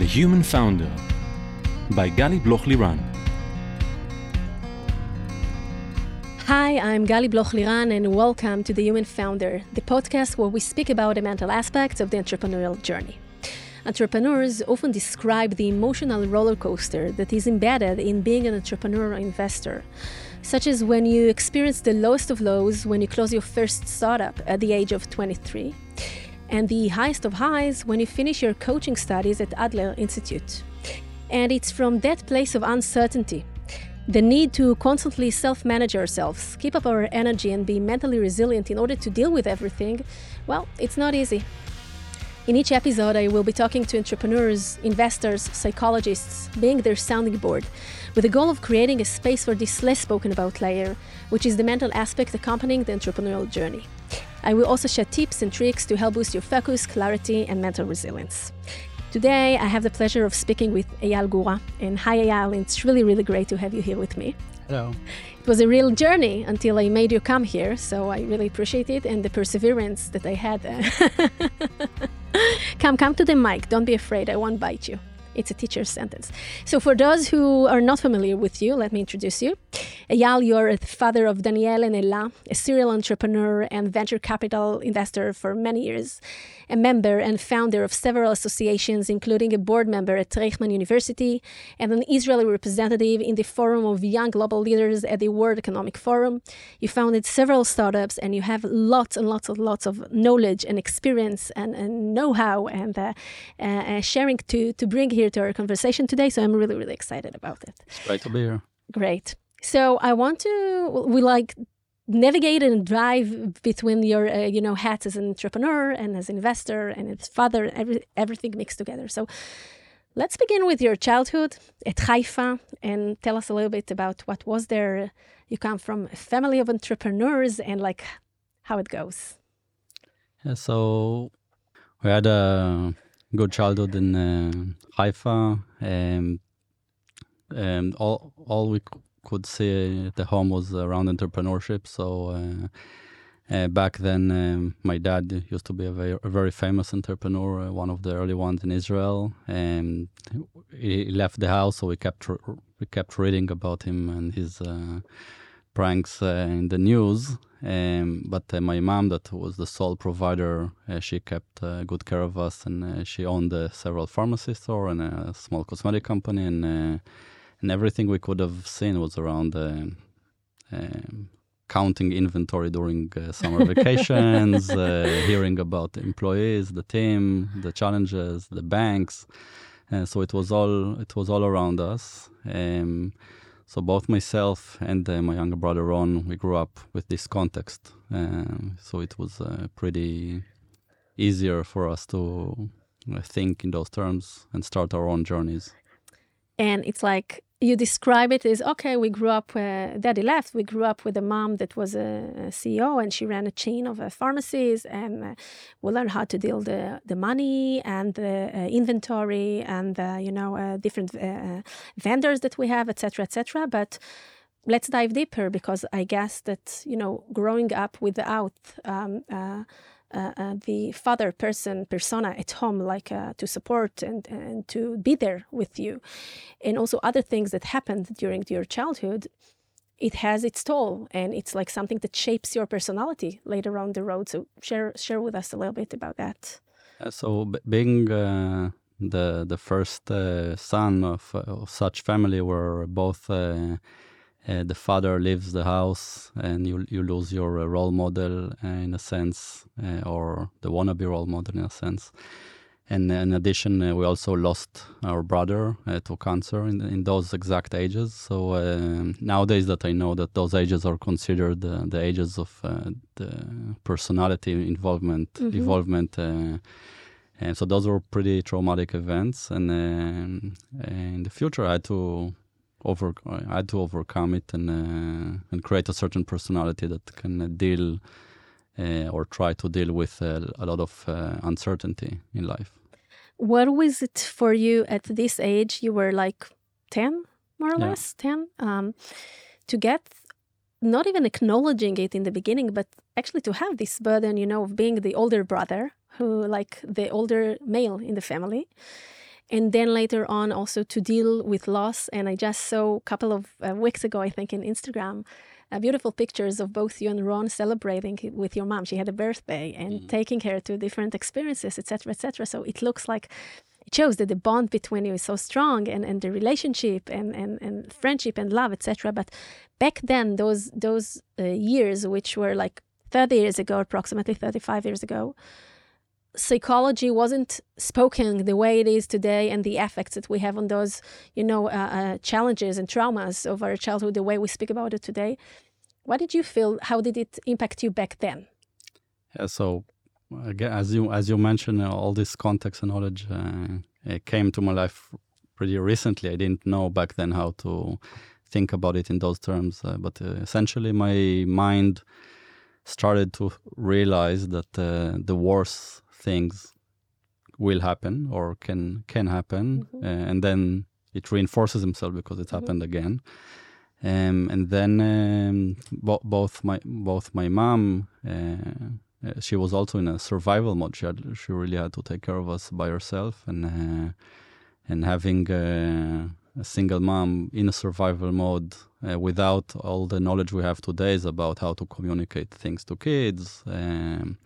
The Human Founder by Gali Bloch Liran. Hi, I'm Gali Bloch Liran, and welcome to The Human Founder, the podcast where we speak about the mental aspects of the entrepreneurial journey. Entrepreneurs often describe the emotional roller coaster that is embedded in being an entrepreneur or investor, such as when you experience the lowest of lows when you close your first startup at the age of 23, and the highest of highs when you finish your coaching studies at Adler Institute. And it's from that place of uncertainty the need to constantly self manage ourselves, keep up our energy, and be mentally resilient in order to deal with everything, well, it's not easy. In each episode, I will be talking to entrepreneurs, investors, psychologists, being their sounding board, with the goal of creating a space for this less spoken about layer, which is the mental aspect accompanying the entrepreneurial journey. I will also share tips and tricks to help boost your focus, clarity, and mental resilience. Today, I have the pleasure of speaking with Eyal Gura. And hi, Eyal, it's really, really great to have you here with me. Hello. It was a real journey until I made you come here, so I really appreciate it and the perseverance that I had. come, come to the mic. Don't be afraid. I won't bite you. It's a teacher's sentence. So, for those who are not familiar with you, let me introduce you. Eyal, you're the father of Daniel and Ella, a serial entrepreneur and venture capital investor for many years, a member and founder of several associations, including a board member at Reichman University and an Israeli representative in the Forum of Young Global Leaders at the World Economic Forum. You founded several startups and you have lots and lots and lots of knowledge and experience and, and know how and uh, uh, sharing to, to bring here to our conversation today. So I'm really, really excited about it. It's great to be here. Great. So I want to, we like navigate and drive between your, uh, you know, hats as an entrepreneur and as an investor and as father, every, everything mixed together. So let's begin with your childhood at Haifa and tell us a little bit about what was there. You come from a family of entrepreneurs and like how it goes. Yeah, so we had a good childhood in uh, Haifa. Um, and all all we could see the home was around entrepreneurship. So uh, uh, back then, um, my dad used to be a very, a very famous entrepreneur, uh, one of the early ones in Israel. And he left the house, so we kept we kept reading about him and his uh, pranks uh, in the news. Um, but uh, my mom, that was the sole provider, she kept good care of us, and she owned several pharmacy store and a small cosmetic company, and and everything we could have seen was around uh, um, counting inventory during uh, summer vacations, uh, hearing about the employees, the team, the challenges, the banks. Uh, so it was all it was all around us. Um, so both myself and uh, my younger brother Ron, we grew up with this context. Um, so it was uh, pretty easier for us to think in those terms and start our own journeys. And it's like you describe it as okay we grew up uh, daddy left. We grew up with a mom that was a, ceo and she ran a chain of uh, pharmacies and uh, we learned how to deal the, the money and the uh, inventory and you know uh, different uh, vendors that we have etc etc but let's dive deeper because i guess that you know growing up without um, uh, uh, the father person persona at home, like uh, to support and, and to be there with you, and also other things that happened during your childhood, it has its toll, and it's like something that shapes your personality later on the road. So share share with us a little bit about that. Uh, so being uh, the the first uh, son of, of, such family, where both uh, the father leaves the house and you you lose your uh, role model uh, in a sense, uh, or the wannabe role model in a sense. And in addition, uh, we also lost our brother uh, to cancer in, in those exact ages. So um, nowadays that I know that those ages are considered the ages of the personality involvement, mm-hmm. involvement. and so those were pretty traumatic events. And um, in the future, I had to over I had to overcome it and uh, and create a certain personality that can uh, deal uh, or try to deal with uh, a lot of uh, uncertainty in life. What was it for you at this age? You were like ten, more or yeah. less, ten, um, to get not even acknowledging it in the beginning, but actually to have this burden, you know, of being the older brother who, like, the older male in the family and then later on also to deal with loss. And I just saw a couple of uh, weeks ago, I think, in Instagram, uh, beautiful pictures of both you and Ron celebrating with your mom. She had a birthday and mm. taking her to different experiences, etc., etc. So it looks like it shows that the bond between you is so strong and, and the relationship and, and, and friendship and love, etc. But back then, those those uh, years, which were like 30 years ago, approximately 35 years ago, psychology wasn't spoken the way it is today and the effects that we have on those you know uh, uh, challenges and traumas of our childhood the way we speak about it today. What did you feel? How did it impact you back then? Yeah, so again as you as you mentioned uh, all this context and knowledge uh, came to my life pretty recently. I didn't know back then how to think about it in those terms uh, but uh, essentially my mind started to realize that the worst things will happen or can can happen, mm-hmm. uh, and then it reinforces himself because it mm-hmm. happened again. Um, and then um, bo- both my both my mom, uh, uh, she was also in a survival mode. She had, she really had to take care of us by herself, and uh, and having uh, a single mom in a survival mode uh, without all the knowledge we have today is about how to communicate things to kids. Um,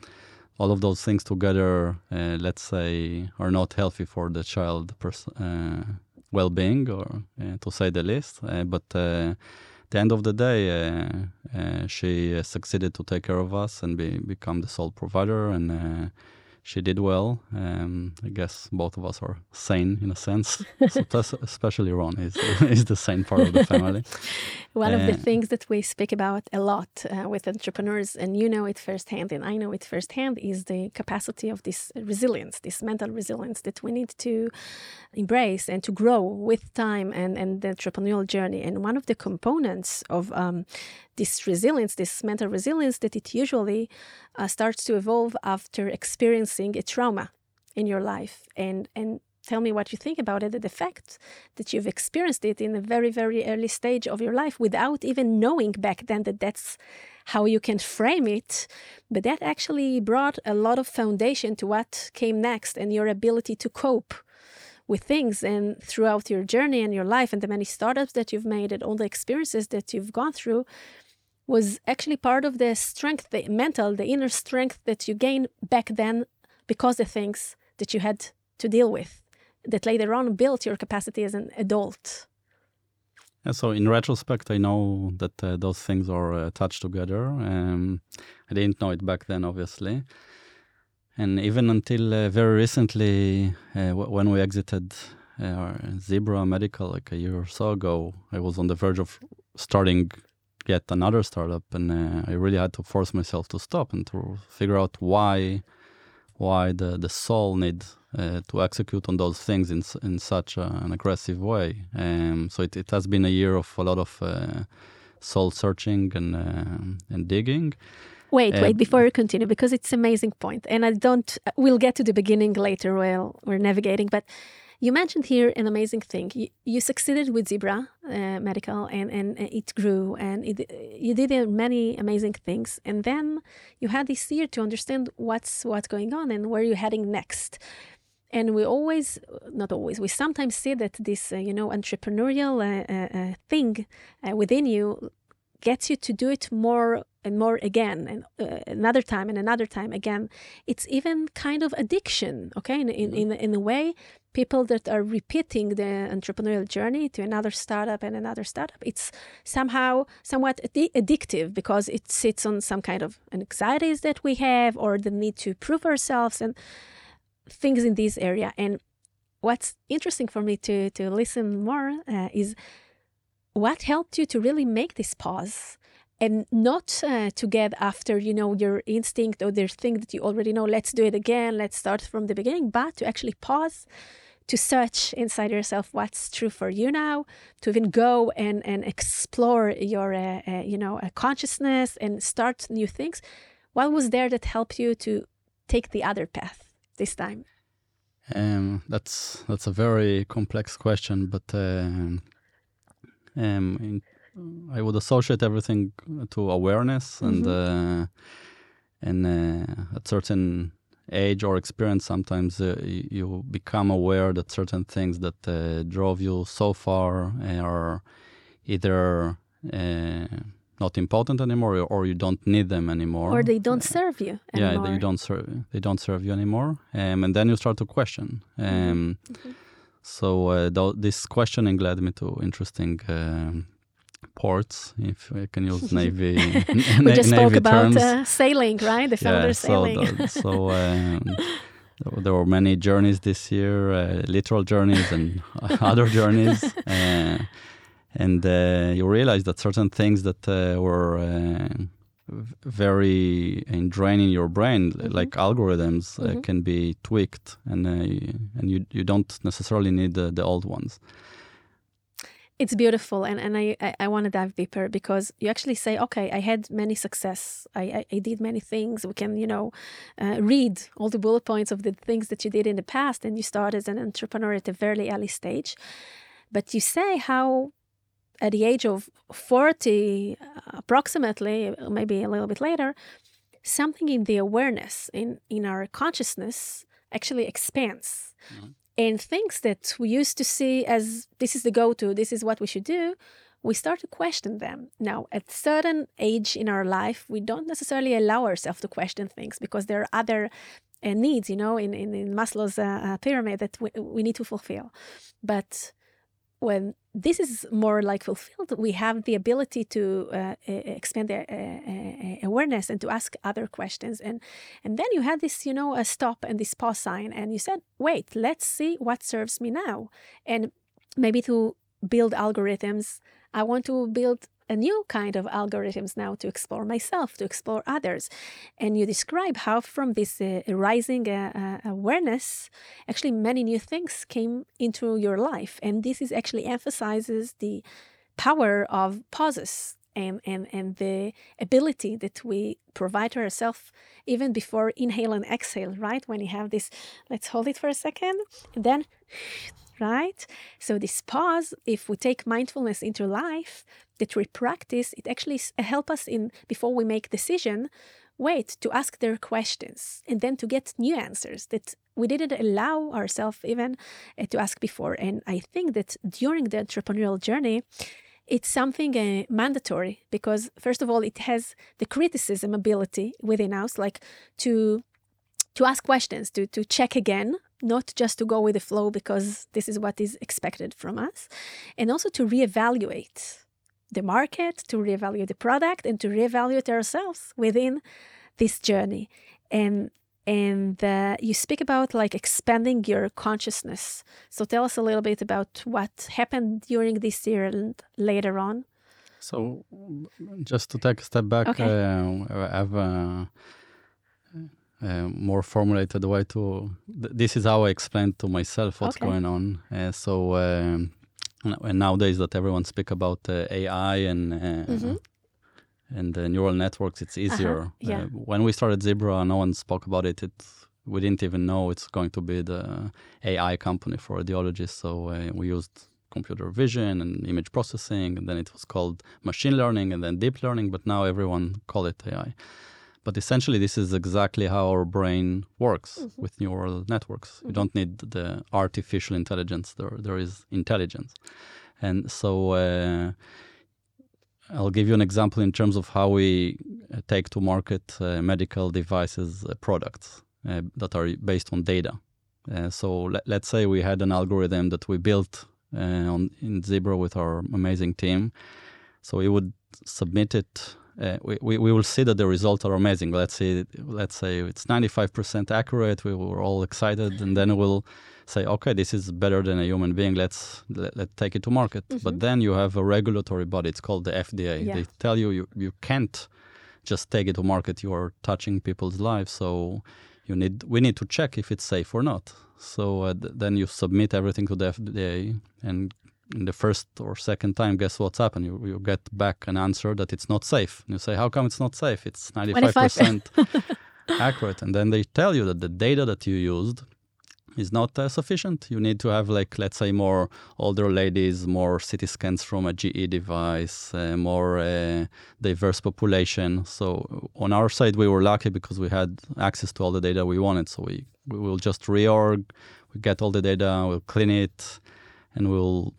all of those things together, uh, let's say, are not healthy for the child pers- uh, well-being, or uh, to say the least. Uh, but uh, the end of the day, uh, she succeeded to take care of us and be, become the sole provider, and she did well. Um, I guess both of us are sane in a sense, so especially Ron is, is the sane part of the family. One uh, of the things that we speak about a lot uh, with entrepreneurs, and you know it firsthand, and I know it firsthand, is the capacity of this resilience, this mental resilience that we need to embrace and to grow with time and, and the entrepreneurial journey. And one of the components of um, this resilience, this mental resilience, that it usually uh, starts to evolve after experiencing a trauma in your life. And, and tell me what you think about it the fact that you've experienced it in a very, very early stage of your life without even knowing back then that that's how you can frame it. But that actually brought a lot of foundation to what came next and your ability to cope with things and throughout your journey and your life and the many startups that you've made and all the experiences that you've gone through was actually part of the strength, the mental, the inner strength that you gain back then because the things that you had to deal with that later on built your capacity as an adult. So in retrospect, I know that uh, those things are uh, attached together. Um, I didn't know it back then, obviously. And even until uh, very recently, uh, when we exited uh, Zebra Medical like a year or so ago, I was on the verge of starting yet another startup, and uh, I really had to force myself to stop and to figure out why why the the soul need uh, to execute on those things in in such a, an aggressive way. Um, so it, it has been a year of a lot of uh, soul searching and uh, and digging. Wait, wait, before you continue, because it's amazing point, and I don't. We'll get to the beginning later while we're navigating, but you mentioned here an amazing thing. You, you succeeded with Zebra uh, Medical, and, and it grew, and it, you did many amazing things. And then you had this year to understand what's what's going on and where you're heading next. And we always, not always, we sometimes see that this, uh, you know, entrepreneurial uh, uh, uh thing uh, within you gets you to do it more and more again and uh, another time and another time again. It's even kind of addiction okay in, in, in, in a way. People that are repeating the entrepreneurial journey to another startup and another startup it's somehow somewhat addi- addictive because it sits on some kind of anxieties that we have or the need to prove ourselves and things in this area. And what's interesting for me to to listen more uh, is what helped you to really make this pause and not uh, to get after you know your instinct or the thing that you already know let's do it again. Let's start from the beginning but to actually pause to search inside yourself what's true for you now to even go and, and explore your uh, uh, you know uh, consciousness and start new things. What was there that helped you to take the other path this time? Um, that's that's a very complex question but um, um, in, I would associate everything to awareness and mm-hmm. uh, and uh, a certain age or experience, sometimes uh, you become aware that certain things that uh, drove you so far are either uh, not important anymore, or, you don't need them anymore, Or they don't serve you yeah, they don't serve. They don't serve you anymore, um, and then you start to question. Mm-hmm. So uh, th- this questioning led me to interesting um, ports, if I can use navy. we just spoke navy about uh, sailing, right? The founder so sailing. the- so um, there- were many journeys this year, uh, literal journeys and other journeys, uh, and uh, you realize that certain things that uh, were very ingrained in your brain, like algorithms, uh, Mhm. can be tweaked, and uh, and you you don't necessarily need the, the old ones. It's beautiful, and, and I, I, I want to dive deeper because you actually say, okay, I had many success. I, I, I did many things. We can, you know, uh, read all the bullet points of the things that you did in the past, and you start as an entrepreneur at a very early stage. But you say how, at the age of 40, uh, approximately, maybe a little bit later, something in the awareness, in, in our consciousness, actually expands. And things that we used to see as this is the go-to this is what we should do we start to question them. Now at certain age in our life we don't necessarily allow ourselves to question things because there are other uh, needs you know in, in, in maslow's uh, uh, pyramid that we, we need to fulfill. But when this is more like fulfilled, we have the ability to uh, expand the uh, awareness and to ask other questions. And and then you had this, you know, a stop and this pause sign, and you said, "Wait, let's see what serves me now." And maybe to build algorithms, I want to build a new kind of algorithms now to explore myself, to explore others. And you describe how from this uh, rising uh, uh, awareness, actually many new things came into your life. And this is actually emphasizes the power of pauses and, and, and the ability that we provide to ourselves even before inhale and exhale, right? When you have this, let's hold it for a second, and then right? So this pause, if we take mindfulness into life, that we practice, it actually help us in before we make decision, wait to ask their questions and then to get new answers that we didn't allow ourselves even uh, to ask before. And I think that during the entrepreneurial journey, it's something uh, mandatory because first of all, it has the criticism ability within us, like to to ask questions, to to check again, not just to go with the flow because this is what is expected from us, and also to reevaluate the market, to reevaluate the product, and to reevaluate ourselves within this journey. And and uh, you speak about like expanding your consciousness. So tell us a little bit about what happened during this year and later on. So, just to take a step back, Okay. uh, I have a more formulated way to. Th- this is how I explain to myself what's Okay. going on. Uh, so, um, and nowadays that everyone speak about uh, AI and uh, Mhm. and uh, neural networks, it's easier. yeah. Uh, when we started Zebra, no one spoke about it. It we didn't even know it's going to be the AI company for radiologists. So uh, we used computer vision and image processing, and then it was called machine learning, and then deep learning. But now everyone call it AI. But essentially, this is exactly how our brain works with neural networks. You don't need the artificial intelligence. There, there is intelligence, and so. Uh, I'll give you an example in terms of how we uh, take to market uh, medical devices uh, products uh, that are based on data. Uh, so let, let's say we had an algorithm that we built uh, on in Zebra with our amazing team. So we would submit it. Uh, we, we, we will see that the results are amazing. Let's say let's say it's 95% accurate. We were all excited, and then we'll say, okay, this is better than a human being. Let's let, let's take it to market. But then you have a regulatory body. It's called the FDA. Yeah. They tell you, you you can't just take it to market. You are touching people's lives. So you need we need to check if it's safe or not. So uh, th- then you submit everything to the FDA, and in the first or second time, guess what's happened? You you get back an answer that it's not safe. And you say, how come it's not safe? It's ninety five percent accurate. And then they tell you that the data that you used is not uh, sufficient. You need to have, like, let's say, more older ladies, more CT scans from a GE device, uh, more uh, diverse population. So on our side, we were lucky because we had access to all the data we wanted. So we, we will just reorg, we get all the data, we'll clean it, and we'll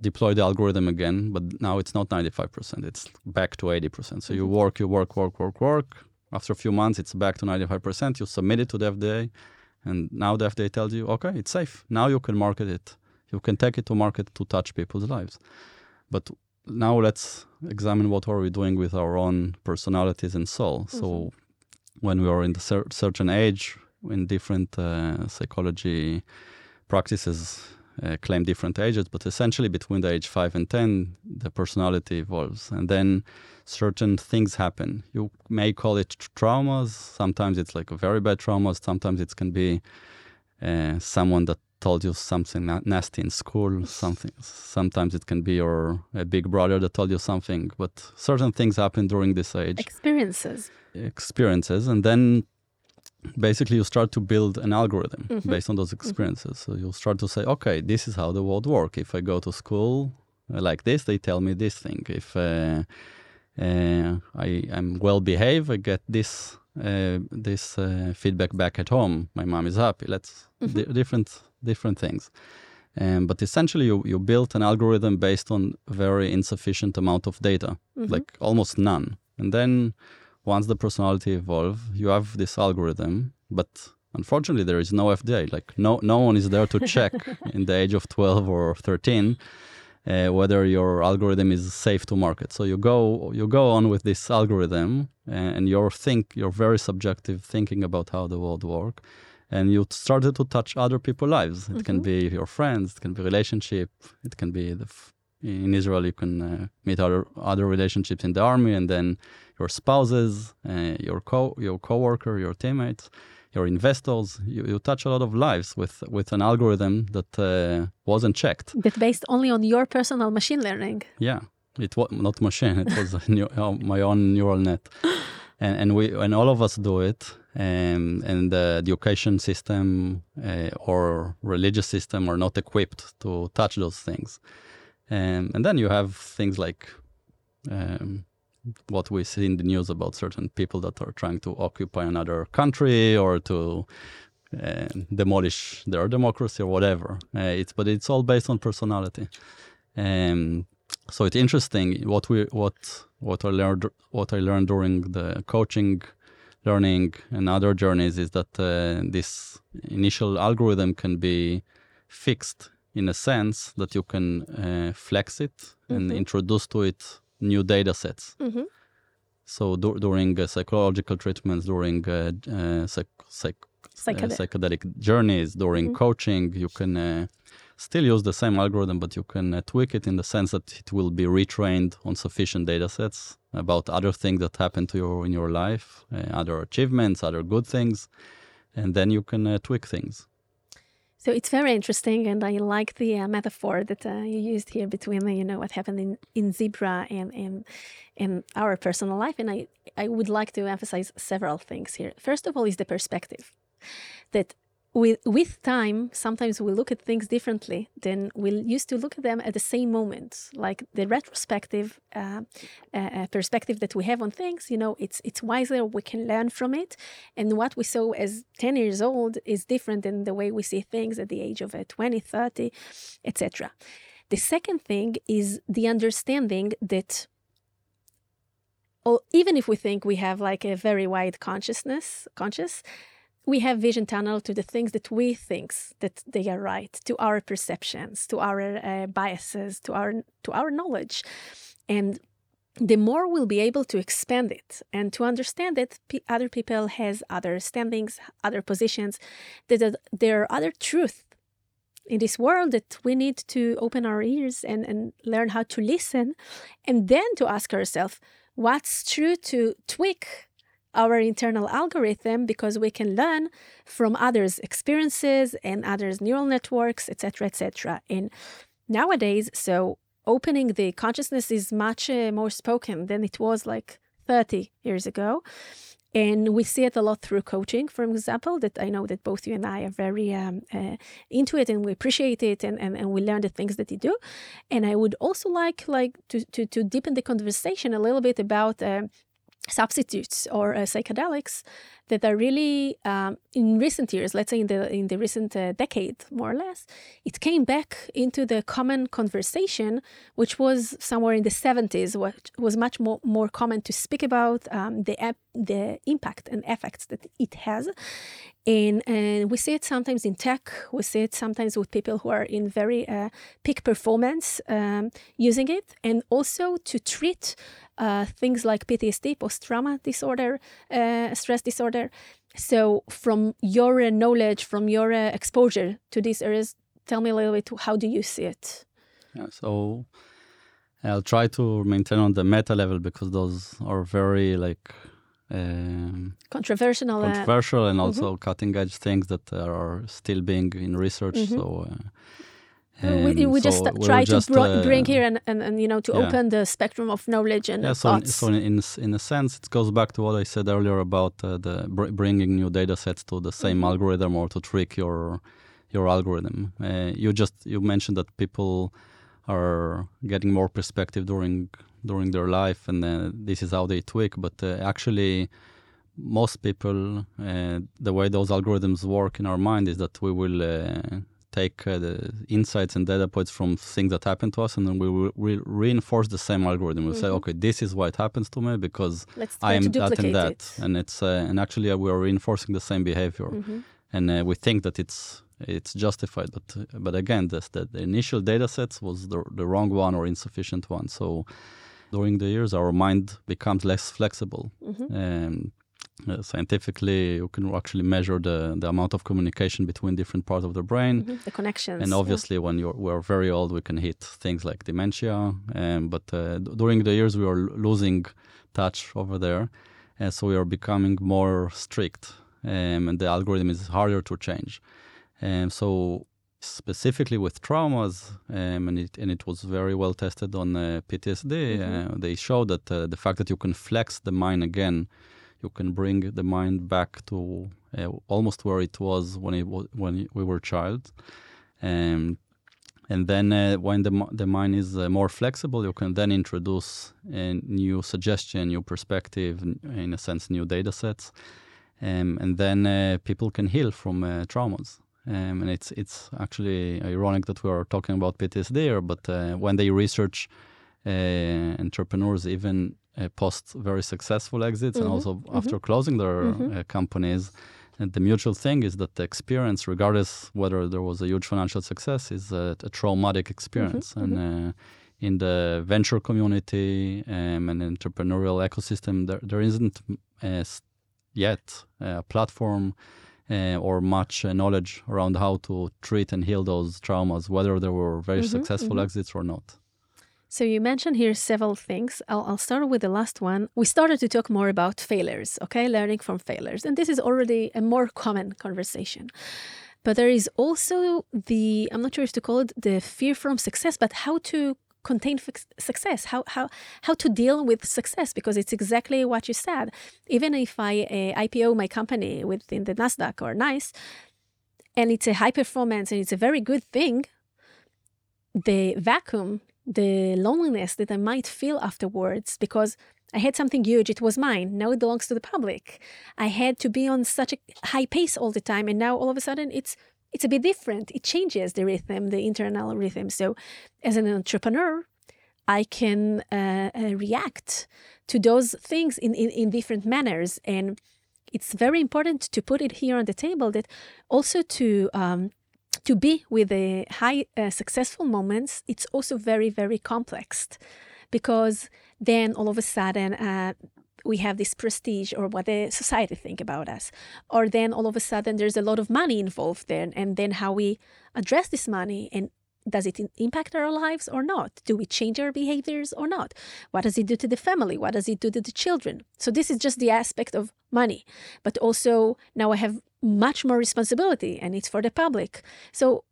deploy the algorithm again. But now it's not 95%, it's back to 80%. So you work, you work, work, work, work. After a few months, it's back to 95%. You submit it to the FDA and now the FDA tells you, okay, it's safe. Now you can market it. You can take it to market to touch people's lives. But now let's examine what are we doing with our own personalities and soul. Mm-hmm. So when we are in the cer- certain age, in different uh, psychology practices uh, claim different ages, but essentially between the age 5 and 10, the personality evolves. And then certain things happen. You may call it traumas. Sometimes it's like a very bad trauma. Sometimes it can be uh, someone that told you something nasty in school. Something. Sometimes it can be your a big brother that told you something. But certain things happen during this age. Experiences. Experiences, and then basically you start to build an algorithm mm-hmm. based on those experiences. Mm-hmm. So you'll start to say, okay, this is how the world works. If I go to school like this, they tell me this thing. If uh, uh, I am well behaved, I get this uh, this uh, feedback back at home. My mom is happy. Let's mm-hmm. di- different different things. Um, but essentially, you, you built an algorithm based on very insufficient amount of data, mm-hmm. like almost none. And then once the personality evolve, you have this algorithm, but unfortunately there is no FDA. Like no no one is there to check in the age of 12 or 13 uh, whether your algorithm is safe to market. So you go you go on with this algorithm, uh, and your think your very subjective thinking about how the world work, and you started to touch other people's lives. It mm-hmm. can be your friends, it can be relationship, it can be the. F- in Israel, you can uh, meet other other relationships in the army, and then your spouses, uh, your co your coworker, your teammates your investors. You, you touch a lot of lives with with an algorithm that uh, wasn't checked. That based only on your personal machine learning. Yeah, it was not machine. It was new, uh, my own neural net, and and we and all of us do it. And and the education system uh, or religious system are not equipped to touch those things. And and then you have things like um, what we see in the news about certain people that are trying to occupy another country or to uh, demolish their democracy or whatever. Uh, it's but it's all based on personality. Um, so it's interesting what we what what I learned what I learned during the coaching learning and other journeys is that uh, this initial algorithm can be fixed in a sense that you can uh, flex it mm-hmm. and introduce to it new data sets. Mm-hmm. So du- during uh, psychological treatments, during uh, uh, psych- psych- Psychedelic. psychedelic journeys, during mm-hmm. coaching, you can still use the same algorithm, but you can uh, tweak it in the sense that it will be retrained on sufficient data sets about other things that happen to you in your life, uh, other achievements, other good things, and then you can uh, tweak things. So it's very interesting, and I like the uh, metaphor that uh, you used here between you know what happened in, in zebra and in in our personal life. And I I would like to emphasize several things here. First of all, is the perspective that with with time sometimes we look at things differently than we used to look at them at the same moment. Like the retrospective uh, uh, uh, perspective that we have on things you know it's it's wiser we can learn from it. And what we saw as 10 years old is different than the way we see things at the age of uh, 20 30 etc the second thing is the understanding that or even if we think we have like a very wide consciousness conscious we have vision tunnel to the things that we think that they are right to our perceptions to our uh, biases to our to our knowledge. And the more we'll be able to expand it and to understand that p- other people has other standings other positions that there are other truth in this world that we need to open our ears and, and learn how to listen and then to ask ourselves what's true to tweak our internal algorithm because we can learn from others' experiences and others' neural networks, etc., etc. And nowadays, so opening the consciousness is much uh, more spoken than it was like 30 years ago. And we see it a lot through coaching, for example, that I know that both you and I are very um, uh, into it and we appreciate it and, and, and we learn the things that you do. And I would also like like to, to, to deepen the conversation a little bit about uh, substitutes or uh, psychedelics that are really um, in recent years let's say in the in the recent uh, decade more or less it came back into the common conversation which was somewhere in the 70s what was much more, more common to speak about um, the the impact and effects that it has and, and we see it sometimes in tech we see it sometimes with people who are in very uh, peak performance um, using it and also to treat uh, things like PTSD, post trauma disorder, uh, stress disorder. So, from your uh, knowledge, from your uh, exposure to these areas, tell me a little bit how do you see it? Yeah, so I'll try to maintain on the meta level because those are very like um, controversial, uh, controversial, and also mm-hmm. cutting edge things that are still being in research. Mm-hmm. So uh, we, we so just try to just, uh, bring here and, and, and, you know to yeah. open the spectrum of knowledge and yeah, so thoughts. so in in a sense, it goes back to what I said earlier about uh, the br- bringing new data sets to the same mm-hmm. algorithm or to trick your your algorithm. Uh, you just you mentioned that people are getting more perspective during during their life, and uh, this is how they tweak. But uh, actually, most people, uh, the way those algorithms work in our mind is that we will take uh, the insights and data points from things that happen to us, and then we will re- reinforce the same algorithm. We'll mm-hmm. say, okay, this is why it happens to me because I am that and that, it. and it's uh, and actually uh, we are reinforcing the same behavior, mm-hmm. and uh, we think that it's it's justified, but uh, but again, this, the, the initial data sets was the the wrong one or insufficient one. So during the years, our mind becomes less flexible. Mm-hmm. Um, uh, scientifically, you can actually measure the, the amount of communication between different parts of the brain, mm-hmm. the connections. And obviously, yeah. when you're we're very old, we can hit things like dementia. Um, but uh, during the years, we are losing touch over there, and so we are becoming more strict, um, and the algorithm is harder to change. And um, so specifically with traumas, um, and it and it was very well tested on uh, PTSD. Mm-hmm. Uh, they showed that uh, the fact that you can flex the mind again you can bring the mind back to uh, almost where it was when it was when we were child. Um, and then uh, when the, the mind is uh, more flexible, you can then introduce a new suggestion, new perspective, in a sense, new data sets. Um, and then uh, people can heal from uh, traumas. Um, and it's it's actually ironic that we are talking about PTSD but uh, when they research entrepreneurs, even uh, post very successful exits mm-hmm. and also mm-hmm. after closing their mm-hmm. uh, companies. And the mutual thing is that the experience, regardless whether there was a huge financial success, is a, a traumatic experience. Mm-hmm. And mm-hmm. uh, in the venture community um, and entrepreneurial ecosystem, there, there isn't uh, yet a platform uh, or much uh, knowledge around how to treat and heal those traumas, whether there were very mm-hmm, successful mm-hmm. exits or not. So you mentioned here several things. I'll, I'll, start with the last one. We started to talk more about failures, okay, learning from failures, and this is already a more common conversation. But there is also the I'm not sure if to call it the fear from success, but how to contain f- success, how how how to deal with success, because it's exactly what you said. Even if I uh, IPO my company within the Nasdaq or NYSE and it's a high performance and it's a very good thing, the vacuum the loneliness that I might feel afterwards because I had something huge, it was mine, now it belongs to the public. I had to be on such a high pace all the time, and now all of a sudden it's it's a bit different. It changes the rhythm, the internal rhythm. So, as an entrepreneur, I can uh, uh, react to those things in, in, in different manners. And it's very important to put it here on the table that also to um, to be with the high uh, successful moments, it's also very, very complex because then all of a sudden uh, we have this prestige or what the society think about us or then all of a sudden there's a lot of money involved there and then how we address this money and does it impact our lives or not? Do we change our behaviors or not? What does it do to the family? What does it do to the children? So, this is just the aspect of money. But also, now I have much more responsibility and it's for the public. So,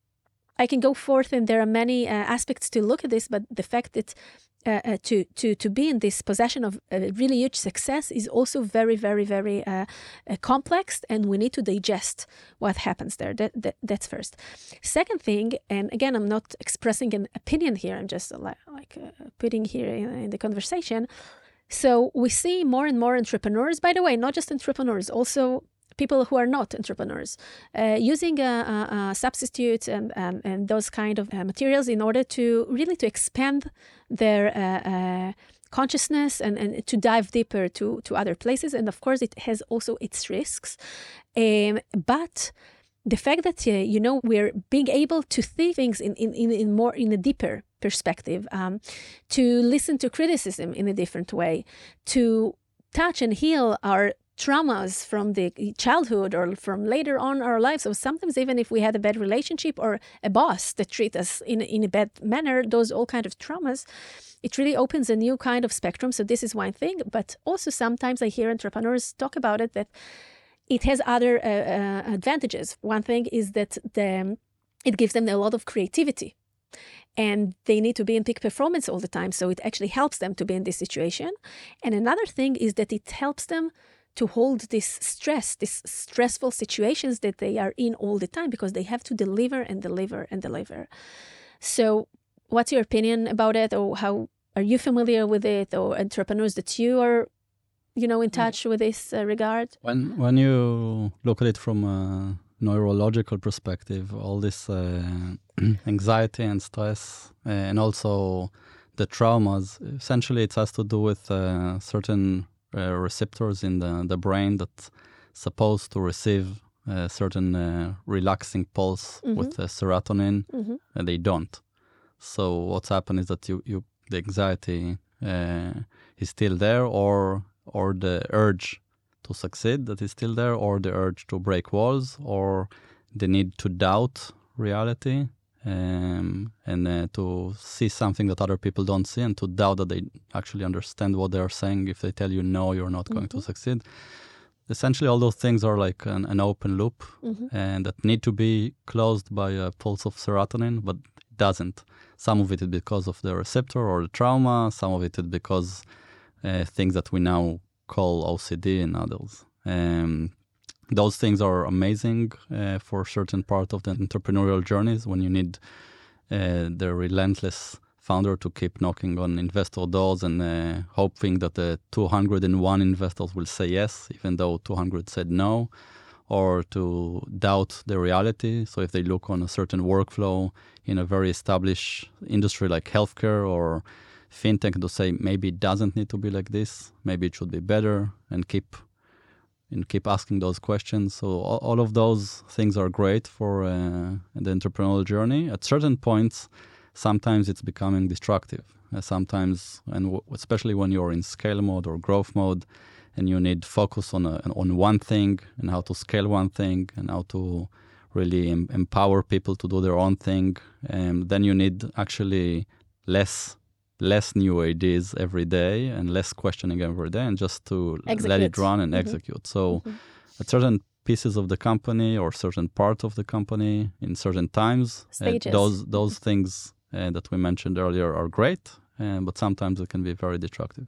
I can go forth, and there are many uh, aspects to look at this, but the fact that uh, uh, to to to be in this possession of a really huge success is also very very very uh, uh, complex and we need to digest what happens there. That, that, that's first. Second thing and again i'm not expressing an opinion here i'm just like, like uh, putting here in, in the conversation. So we see more and more entrepreneurs by the way not just entrepreneurs also people who are not entrepreneurs, uh, using a, a, a substitute and, um, and those kind of uh, materials in order to really to expand their uh, uh, consciousness and, and to dive deeper to, to other places. And of course, it has also its risks. Um, but the fact that uh, you know we're being able to see things in, in, in more in a deeper perspective um, to listen to criticism in a different way to touch and heal our traumas from the childhood or from later on our lives. So sometimes even if we had a bad relationship or a boss that treat us in, in a bad manner, those all kind of traumas, it really opens a new kind of spectrum. So this is one thing. But also sometimes I hear entrepreneurs talk about it that it has other uh, uh, advantages. One thing is that the, it gives them a lot of creativity and they need to be in peak performance all the time. So it actually helps them to be in this situation. And another thing is that it helps them to hold this stress, these stressful situations that they are in all the time because they have to deliver and deliver and deliver. So, what's your opinion about it, or how are you familiar with it, or entrepreneurs that you are, you know, in mm. touch with this uh, regard? When when you look at it from a neurological perspective, all this uh, anxiety and stress, uh, and also the traumas, essentially, it has to do with uh, certain uh, receptors in the, the brain that's supposed to receive a certain uh, relaxing pulse mm-hmm. with serotonin, mm-hmm. and they don't. So what's happened is that you, you the anxiety uh, is still there, or or the urge to succeed that is still there, or the urge to break walls, or the need to doubt reality um, and uh, to see something that other people don't see and to doubt that they actually understand what they're saying if they tell you no you're not going mm-hmm. to succeed essentially all those things are like an, an open loop mm-hmm. and that need to be closed by a pulse of serotonin but it doesn't some of it is because of the receptor or the trauma some of it is because uh, things that we now call ocd and others um, those things are amazing uh, for certain part of the entrepreneurial journeys when you need uh, the relentless founder to keep knocking on investor doors and uh, hoping that the 201 investors will say yes, even though 200 said no, or to doubt the reality. So if they look on a certain workflow in a very established industry like healthcare or fintech, to say maybe it doesn't need to be like this, maybe it should be better, and keep and keep asking those questions. So all, all of those things are great for uh, the entrepreneurial journey. At certain points, sometimes it's becoming destructive. Uh, sometimes, and w- especially when you're in scale mode or growth mode, and you need focus on a, on one thing and how to scale one thing and how to really em- empower people to do their own thing. And then you need actually less less new ideas every day and less questioning every day and just to execute. let it run and mm-hmm. execute. So mm-hmm. at certain pieces of the company or certain part of the company in certain times, uh, those those mm-hmm. things uh, that we mentioned earlier are great, uh, but sometimes it can be very destructive.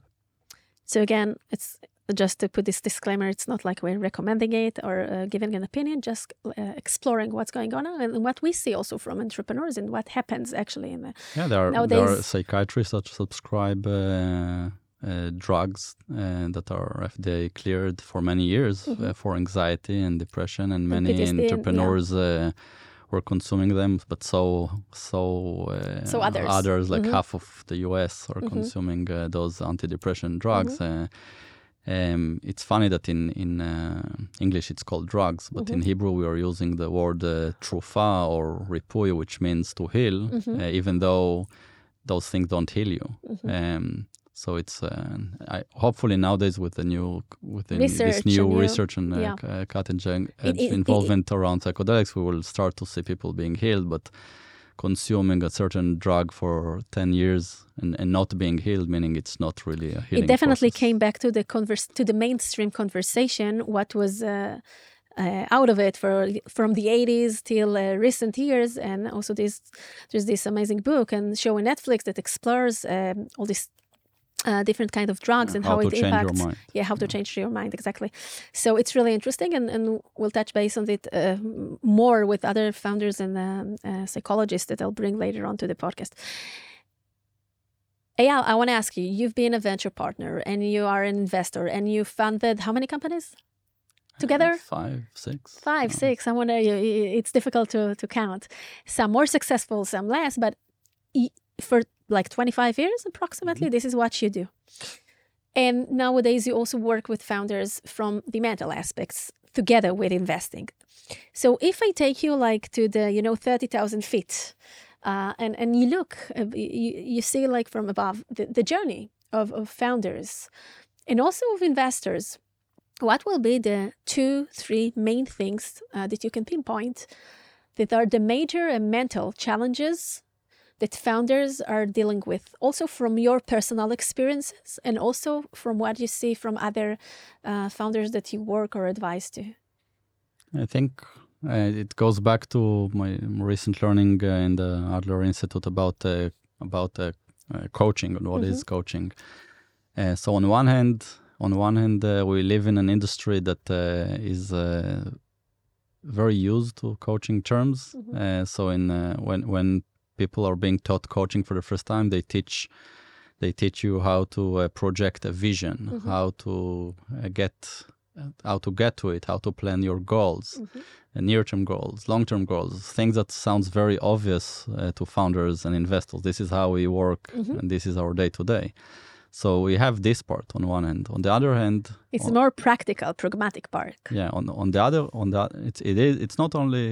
So again, it's just to put this disclaimer, it's not like we're recommending it or uh, giving an opinion, just uh, exploring what's going on and what we see also from entrepreneurs and what happens actually in the yeah. There are, nowadays. there are psychiatrists that subscribe uh, uh drugs uh, that are FDA cleared for many years uh, mm-hmm. for anxiety and depression, and many and entrepreneurs. Yeah. were consuming them, but so so so others, others like mm-hmm. half of the U.S. are mm-hmm. consuming those antidepressant drugs mm-hmm. Um, it's funny that in in uh, English it's called drugs, but mm-hmm. in Hebrew we are using the word uh, trufa or ripuy, which means to heal, mm-hmm. uh, even though those things don't heal you. Mm-hmm. Um, so it's uh, I, hopefully nowadays with the new with the, this new and research and uh, yeah. cutting edge involvement it, around psychedelics, we will start to see people being healed, but consuming a certain drug for 10 years and, and not being healed meaning it's not really a healing it definitely process. came back to the converse to the mainstream conversation what was uh, uh, out of it for from the 80s till uh, recent years and also this there's this amazing book and show on netflix that explores um, all these uh, different kind of drugs Yeah, and how it impacts mind. yeah how to change your mind exactly so it's really interesting and, and we'll touch base on it uh, more with other founders and um, uh, psychologists that i'll bring later on to the podcast Eyal, I want to ask you, you've been a venture partner and you are an investor and you funded how many companies? Together? Five, six. Five, uh, six. I wonder, it's difficult to, to count. Some more successful, some less, but for like 25 years approximately, this is what you do. And nowadays, you also work with founders from the mental aspects together with investing. So if I take you like to the, you know, 30,000 feet, uh, and, and you look, uh, you, you see like from above the, the journey of, of founders and also of investors, what will be the two, three main things uh, that you can pinpoint that are the major and mental challenges that founders are dealing with, also from your personal experiences and also from what you see from other uh, founders that you work or advise to? I think uh, it goes back to my recent learning uh, in the Adler Institute about uh, about uh, uh, coaching and what is coaching. Uh, so on one hand, on one hand, uh, we live in an industry that uh, is uh, very used to coaching terms. Uh, so in uh, when when people are being taught coaching for the first time, they teach they teach you how to uh, project a vision, how to uh, get how to get to it, how to plan your goals, uh, near-term goals, long-term goals, things that sounds very obvious uh, to founders and investors. This is how we work, and this is our day-to-day. So we have this part on one hand. On the other hand, It's on- more practical, pragmatic part. yeah on on the other on that it's it is it's not only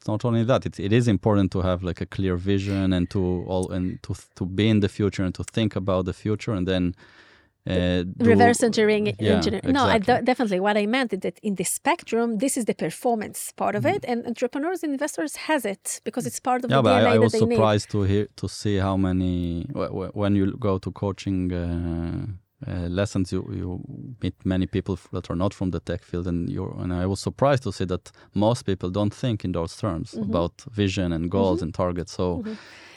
it's not only that it, it is important to have like a clear vision and to all and to to be in the future and to think about the future and then uh, do- Reverse engineering yeah, engineering. No, exactly. de- definitely. What I meant is that in the spectrum, this is the performance part of it, and entrepreneurs and investors has it because it's part of yeah, the but DNA I, I was that they need. surprised to hear to see how many wh- wh- when you go to coaching uh, uh, lessons, you you meet many people that are not from the tech field, and you and I was surprised to see that most people don't think in those terms Mm-hmm. about vision and goals and targets. So.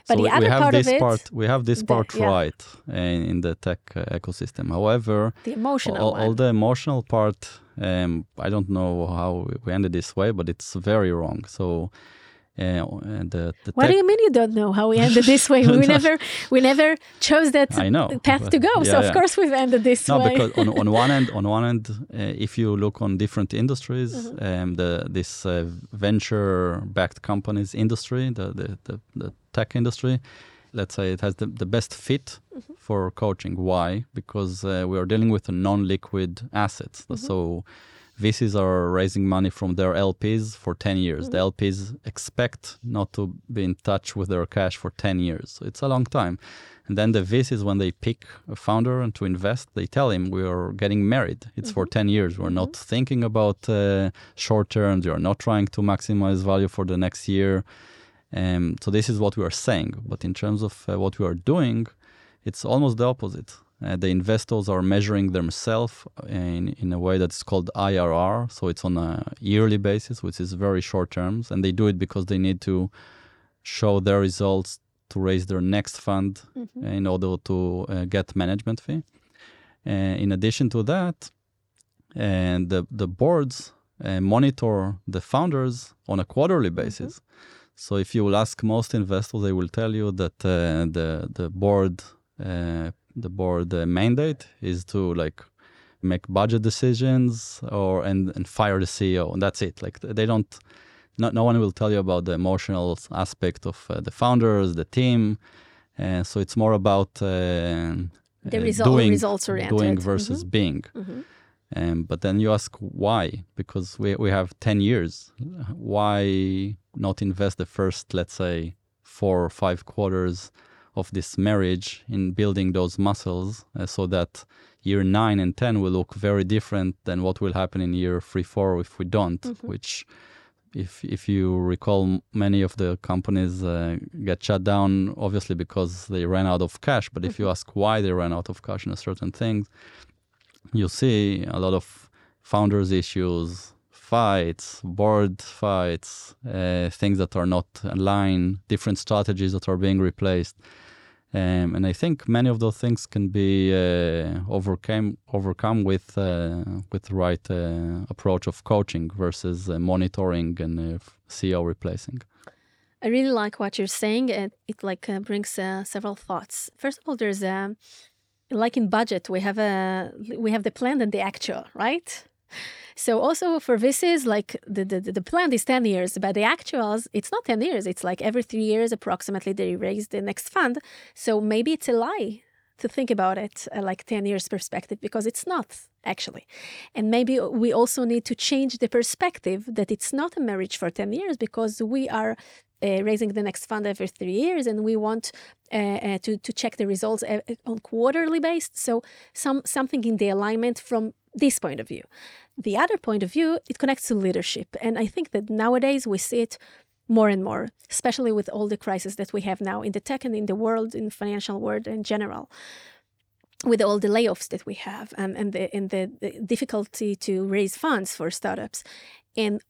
But so the we, we have this it, part. We have this the- part yeah. right in, in the tech uh, ecosystem. However, The emotional all, all the emotional part, um, I don't know how we ended this way, but it's very wrong. So, uh, the the What do you mean you don't know how we ended this way? We never, we never chose that I know, path to go. so of yeah. course we've ended this no, way. because on, on one end, on one end, uh, if you look on different industries, Mm-hmm. um, the this uh, venture-backed companies industry, the, the the the tech industry, let's say it has the, the best fit Mm-hmm. for coaching. Why? Because uh, we are dealing with non-liquid assets. Mm-hmm. So VCs are raising money from their LPs for 10 years. The Mm-hmm. LPs expect not to be in touch with their cash for 10 years. It's a long time. And then the VCs, when they pick a founder and to invest, they tell him, we are getting married. It's for 10 years. We're not thinking about uh, short terms. We are not trying to maximize value for the next year. Um, so this is what we are saying. But in terms of uh, what we are doing, it's almost the opposite. Uh, the investors are measuring themselves in, in a way that's called IRR. So it's on a yearly basis, which is very short terms. And they do it because they need to show their results to raise their next fund uh, in order to uh, get management fee. Uh, in addition to that, and the, the boards uh, monitor the founders on a quarterly basis. So if you will ask most investors, they will tell you that uh, the the board uh, the board uh, mandate is to like make budget decisions or and, and fire the CEO and that's it. Like they don't. No, no one will tell you about the emotional aspect of uh, the founders, the team, and so it's more about uh, The uh, result- doing, results-oriented. doing versus being. Um, but then you ask why? Because we, we have 10 years. Why not invest the first, let's say, four or five quarters of this marriage in building those muscles uh, so that year nine and 10 will look very different than what will happen in year three, four if we don't, which if if you recall, many of the companies uh, get shut down obviously because they ran out of cash. But if you ask why they ran out of cash in a certain thing, you see a lot of founders issues, fights, board fights, uh, things that are not aligned, different strategies that are being replaced. Um, and I think many of those things can be uh, overcome overcome with uh, with the right uh, approach of coaching versus uh, monitoring and uh, CEO replacing. I really like what you're saying. It, it like uh, brings several thoughts. First of all, there's a like in budget we have a we have the plan and the actual, right? So also for VCs, like the, the, the plan is 10 years, but the actuals, it's not 10 years. It's like every three years approximately they raise the next fund. So maybe it's a lie to think about it uh, like 10 years perspective because it's not actually. And maybe we also need to change the perspective that it's not a marriage for 10 years because we are uh, raising the next fund every three years and we want uh, uh, to, to check the results uh, on quarterly based. So some something in the alignment from this point of view. The other point of view, it connects to leadership. And I think that nowadays we see it more and more, especially with all the crises that we have now in the tech and in the world, in the financial world in general, with all the layoffs that we have and, and, the, and the, the difficulty to raise funds for startups. And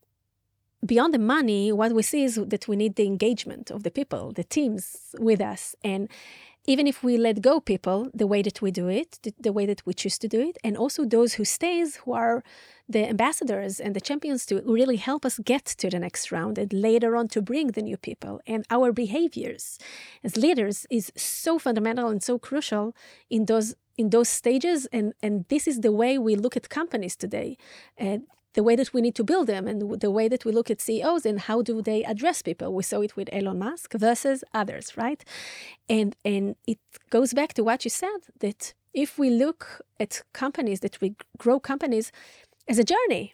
beyond the money, what we see is that we need the engagement of the people, the teams with us. And even if we let go people the way that we do it the, way that we choose to do it and also those who stays who are the ambassadors and the champions to really help us get to the next round and later on to bring the new people. And our behaviors as leaders is so fundamental and so crucial in those in those stages. And and this is the way we look at companies today. And the way that we need to build them and the way that we look at CEOs and how do they address people. We saw it with Elon Musk versus others, right? And and it goes back to what you said that if we look at companies that we grow companies as a journey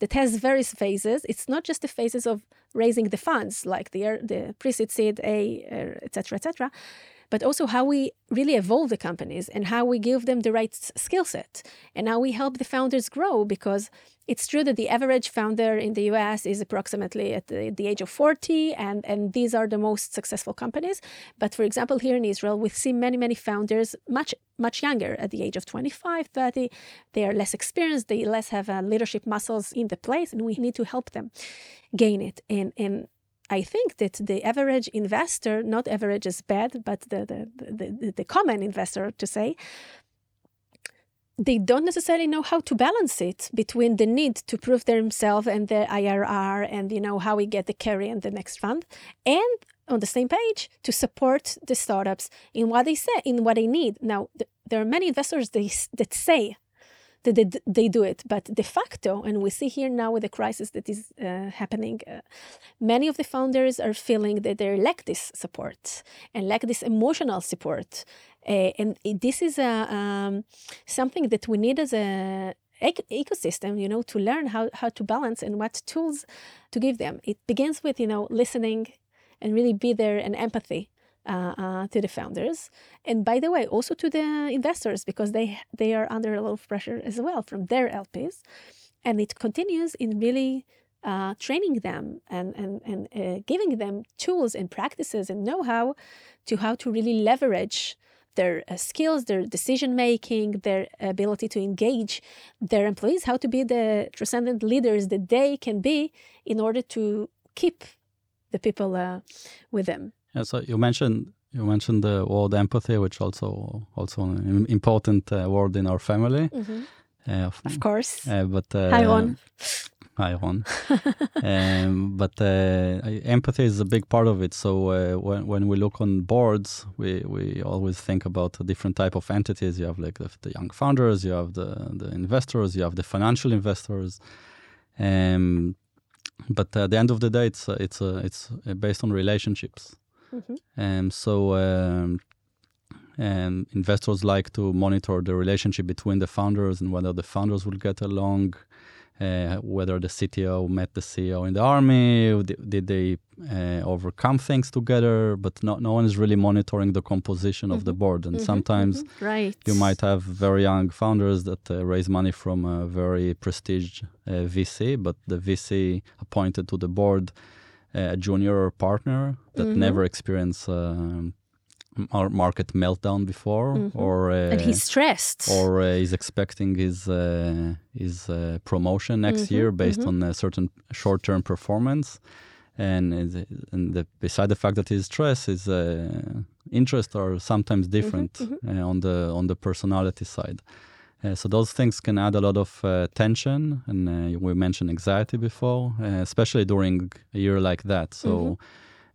that has various phases, it's not just the phases of raising the funds like the the pre-seed, seed, A, er, etc., etc but also how we really evolve the companies and how we give them the right skill set and how we help the founders grow because it's true that the average founder in the US is approximately at the, the, age of 40, and, and these are the most successful companies. But for example, here in Israel, we see many, many founders much, much younger at the age of 25, 30. They are less experienced, they less have uh, leadership muscles in the place, and we need to help them gain it. And, and I think that the average investor, not average is bad, but the, the, the, the, common investor to say, they don't necessarily know how to balance it between the need to prove themselves and the IRR and you know how we get the carry and the next fund and on the same page to support the startups in what they say in what they need. Now th- there are many investors they, that say that they, they do it. But de facto, and we see here now with the crisis that is uh, happening, uh, many of the founders are feeling that they lack this support and lack this emotional support. Uh, and this is a, um, something that we need as a ecosystem you know to learn how, how to balance and what tools to give them it begins with you know listening and really be there and empathy uh, uh, to the founders, and by the way, also to the investors because they they are under a lot of pressure as well from their LPs, and it continues in really uh, training them and and and uh, giving them tools and practices and know-how to how to really leverage their uh, skills, their decision making, their ability to engage their employees, how to be the transcendent leaders that they can be in order to keep the people uh, with them. Yeah, so you mentioned you mentioned the word empathy, which also also an important uh, word in our family. Mm-hmm. Uh, of course. Uh, but hi Ron. Hi Ron. um, but uh, empathy is a big part of it. So uh, when when we look on boards, we we always think about a different type of entities. You have like the, the young founders, you have the the investors, you have the financial investors. Um, but at the end of the day, it's it's it's based on relationships. Mm-hmm. Um, so um, um, investors like to monitor the relationship between the founders and whether the founders will get along, uh, whether the CTO met the CEO in the army, did they uh, overcome things together, but no, no one is really monitoring the composition mm-hmm. of the mm-hmm. board. And mm-hmm. sometimes mm-hmm. right. you might have very young founders that uh, raise money from a very prestigious uh, VC, but the VC appointed to the board a junior partner that mm-hmm. never experienced uh, mar- market meltdown before, or uh, Mm-hmm. and he's stressed. or uh, he's expecting his uh, his uh, promotion next Mm-hmm, year based on a certain short-term performance, and and the, beside the fact that he's stressed, his uh, interests are sometimes Mm-hmm, different uh, on the on the personality side. Uh, so those things can add a lot of uh, tension, and uh, we mentioned anxiety before, uh, especially during a year like that. So.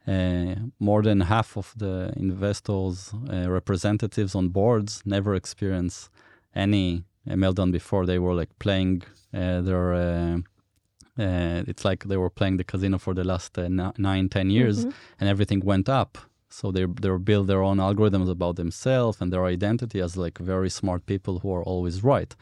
Uh, more than half of the investors' uh, representatives on boards never experience any uh, meltdown before. They were like playing uh, their. Uh, uh, it's like they were playing the casino for the last uh, ni- nine, ten years, and everything went up. So they they build their own algorithms about themselves and their identity as like very smart people who are always right.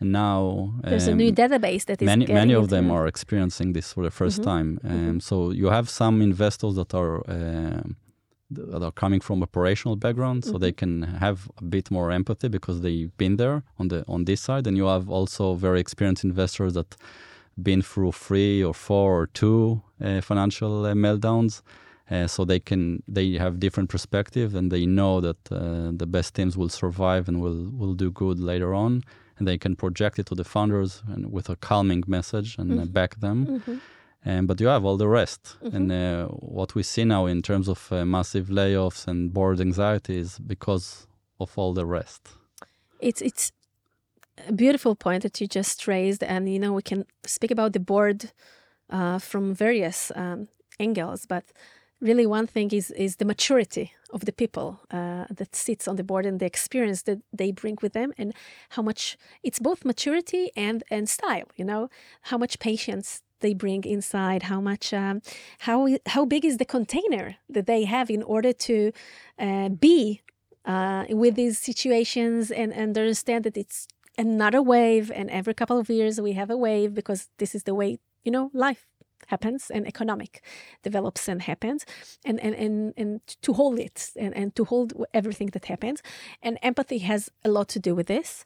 And now There's a um, new database that is many many of them are experiencing this for the 1st time. Um, So you have some investors that are uh, that are coming from operational background, so they can have a bit more empathy because they've been there on the on this side. And you have also very experienced investors that been through three or four or two uh, financial uh, meltdowns. Uh, so they can they have different perspective and they know that uh, the best teams will survive and will will do good later on. And they can project it to the founders and with a calming message and uh, back them. And but you have all the rest. And uh, what we see now in terms of uh, massive layoffs and board anxiety is because of all the rest. It's it's a beautiful point that you just raised, and you know we can speak about the board uh, from various um, angles, but really one thing is is the maturity of the people uh, that sits on the board and the experience that they bring with them, and how much it's both maturity and and style. You know how much patience they bring inside how much um, how how big is the container that they have in order to uh, be uh, with these situations and, and understand that it's another wave and every couple of years we have a wave because this is the way you know life happens and economic develops and happens and and and, and to hold it and, and to hold everything that happens. And empathy has a lot to do with this.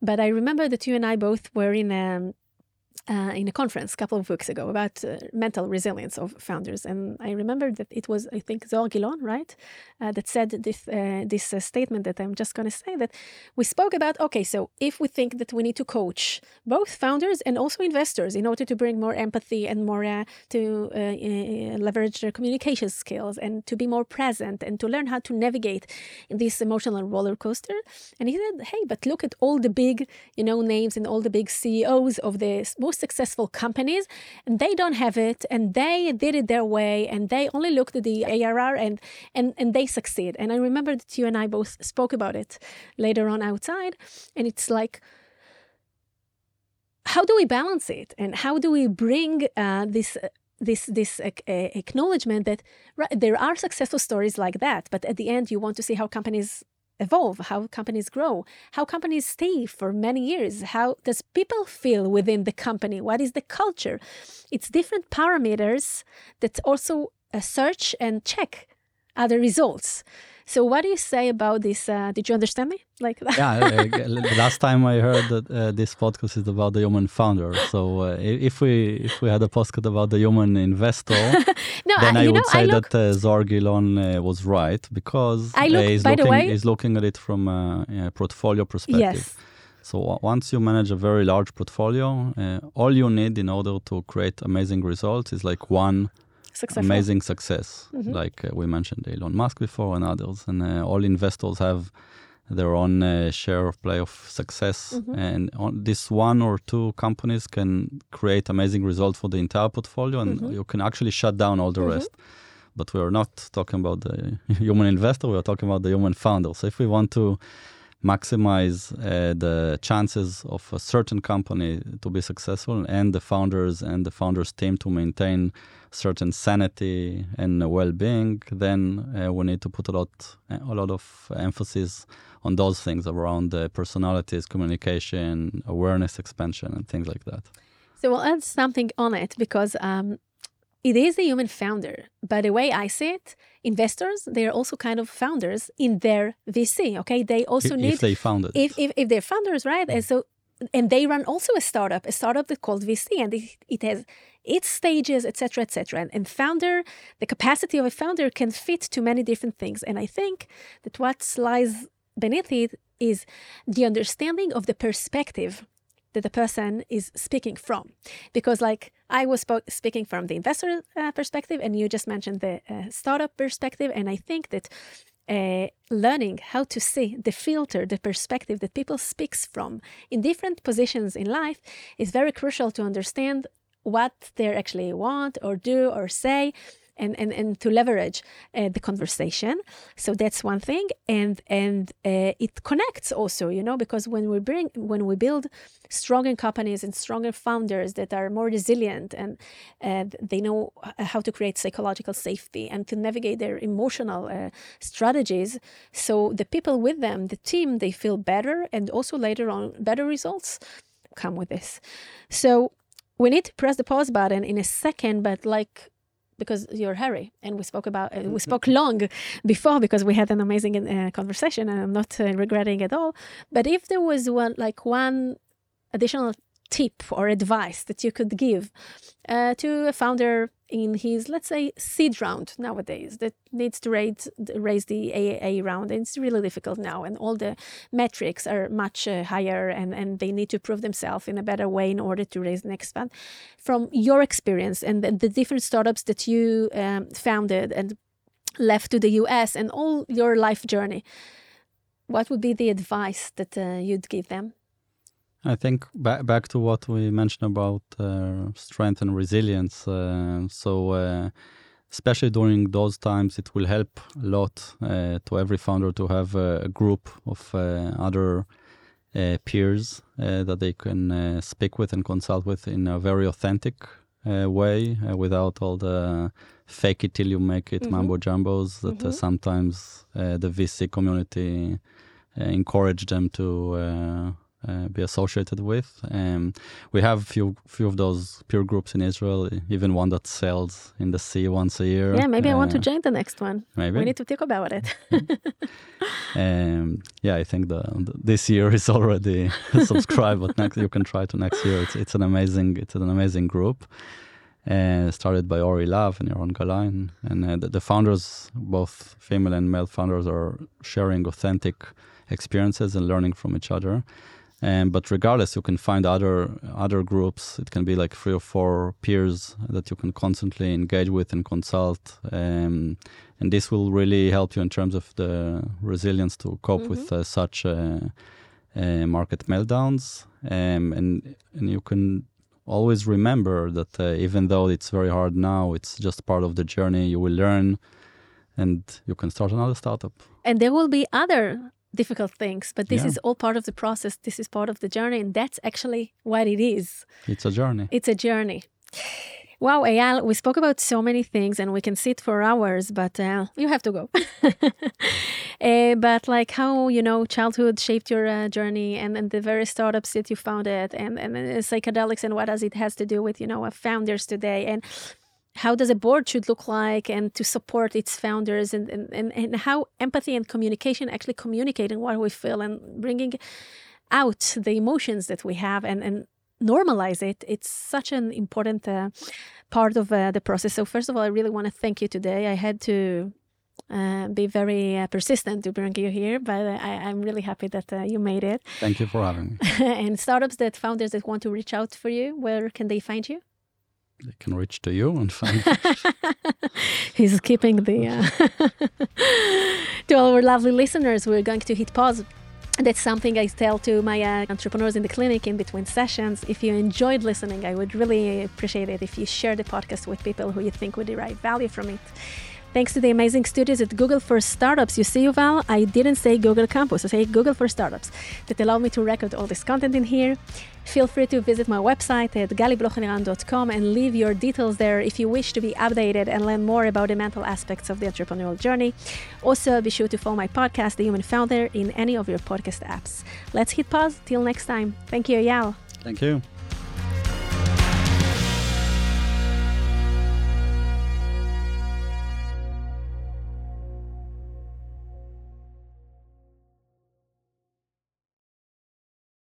But i remember that you and i both were in a uh, in a conference a couple of weeks ago about uh, mental resilience of founders, and I remember that it was I think Zohar Gilon, right, uh, that said this uh, this uh, statement that I'm just going to say that we spoke about. Okay, so if we think that we need to coach both founders and also investors in order to bring more empathy and more uh, to leverage their communication skills and to be more present and to learn how to navigate this emotional roller coaster, and he said, hey, but look at all the big you know names and all the big CEOs of the most successful companies and they don't have it and they did it their way and they only looked at the ARR and and and they succeed. And I remember that you and I both spoke about it later on outside and it's like how do we balance it? And how do we bring uh, this this this uh, acknowledgement that right, there are successful stories like that but at the end you want to see how companies evolve, how companies grow, how companies stay for many years, how does people feel within the company, what is the culture. It's different parameters that also uh, search and check other results. So, what do you say about this? Uh, did you understand me? Like that? yeah, uh, last time I heard that uh, this podcast is about the human founder. So uh, if we if we had a podcast about the human investor, no, then I, would know, say I look, that uh, Gilon uh, was right because I look- uh, he's looking way- he's looking at it from a, a portfolio perspective. yes, So once you manage a very large portfolio, uh, all you need in order to create amazing results is like one successful. amazing success, Mhm. like uh, we mentioned Elon Musk before and others. And uh, all investors have their own uh, share of play of success, Mhm. and on this one or two companies can create amazing results for the entire portfolio, and Mhm. you can actually shut down all the Mhm. rest. But we are not talking about the human investor; we are talking about the human founder. So if we want to maximize uh, the chances of a certain company to be successful and the founders and the founders team to maintain certain sanity and well-being then uh, we need to put a lot a lot of emphasis on those things around uh, personalities communication awareness expansion and things like that So we'll add something on it because um, it is a human founder. By the way I see it, investors, they're also kind of founders in their VC, okay? They also if, need, if they found it if, if, if they're founders, right? And so and they run also a startup, a startup that's called VC, and it, it has its stages, etc., etc. And, and founder, the capacity of a founder can fit to many different things. And I think that what lies beneath it is the understanding of the perspective that the person is speaking from. Because, like, I was speaking from the investor uh, perspective, and you just mentioned the uh, startup perspective. And I think that uh, learning how to see the filter, the perspective that people speaks from in different positions in life is very crucial to understand what they actually want or do or say and, and, and to leverage uh, the conversation. So that's one thing. And and uh, it connects also, you know, because when we bring when we build stronger companies and stronger founders that are more resilient and uh, they know how to create psychological safety and to navigate their emotional uh, strategies. So the people with them, the team, they feel better and also later on better results come with this. So we need to press the pause button in a second, but like because you're Harry, and we spoke about uh, we spoke long before because we had an amazing uh, conversation, and I'm not uh, regretting at all. But if there was one like one additional tip or advice that you could give uh, to a founder in his, let's say, seed round nowadays that needs to raise, raise the AAA round. And it's really difficult now, and all the metrics are much uh, higher, and, and they need to prove themselves in a better way in order to raise the next fund. From your experience and the, the different startups that you um, founded and left to the US and all your life journey, what would be the advice that uh, you'd give them? I think back back to what we mentioned about uh, strength and resilience. Uh, so, uh, especially during those times, it will help a lot uh, to every founder to have a, group of uh, other uh, peers that they can speak with and consult with in a very authentic way, without all the fake it till you make it mm-hmm. mambo jumbos that mm-hmm. sometimes the VC community encourage them to uh, be associated with. Um, we have few few of those peer groups in Israel, even one that sells in the sea once a year. Yeah, maybe uh, I want to uh, join the next one. Maybe we need to think about it. um, yeah, I think the, the, this year is already subscribed, but next you can try to next year. It's it's an amazing it's an amazing group. Uh, started by Ori Lahav and Yaron Galai, and uh, the, the founders, both female and male founders, are sharing authentic experiences and learning from each other. Um, but regardless, you can find other other groups. It can be like three or four peers that you can constantly engage with and consult. Um, and this will really help you in terms of the resilience to cope mm-hmm. with uh, such uh, uh, market meltdowns. Um, and and you can always remember that uh, even though it's very hard now, it's just part of the journey. You will learn, and you can start another startup. And there will be other difficult things, but this yeah. is all part of the process. This is part of the journey, and that's actually what it is. It's a journey. It's a journey. Wow, Eyal, we spoke about so many things and we can sit for hours, but uh, you have to go. uh, but like how, you know, childhood shaped your uh, journey and, and the various startups that you founded and, and, and psychedelics and what does it has to do with, you know, founders today. And how does a board should look like and to support its founders and, and, and, and how empathy and communication actually communicating what we feel and bringing out the emotions that we have and, and normalize it it's such an important uh, part of uh, the process so first of all i really want to thank you today i had to uh, be very uh, persistent to bring you here, but I, am really happy that uh, you made it. Thank you for having me. and startups that founders that want to reach out for you, where can they find you? They can reach to you and find. He's keeping the. Uh, to all our lovely listeners, we're going to hit pause. That's something I tell to my uh, entrepreneurs in the clinic in between sessions. If you enjoyed listening, I would really appreciate it if you share the podcast with people who you think would derive value from it. Thanks to the amazing studios at Google for Startups. You see, Yuval, I didn't say Google Campus, I say Google for Startups that allow me to record all this content in here. Feel free to visit my website at galiblochliran.com and leave your details there if you wish to be updated and learn more about the mental aspects of the entrepreneurial journey. Also, be sure to follow my podcast, The Human Founder, in any of your podcast apps. Let's hit pause. Till next time. Thank you, Eyal. Thank you.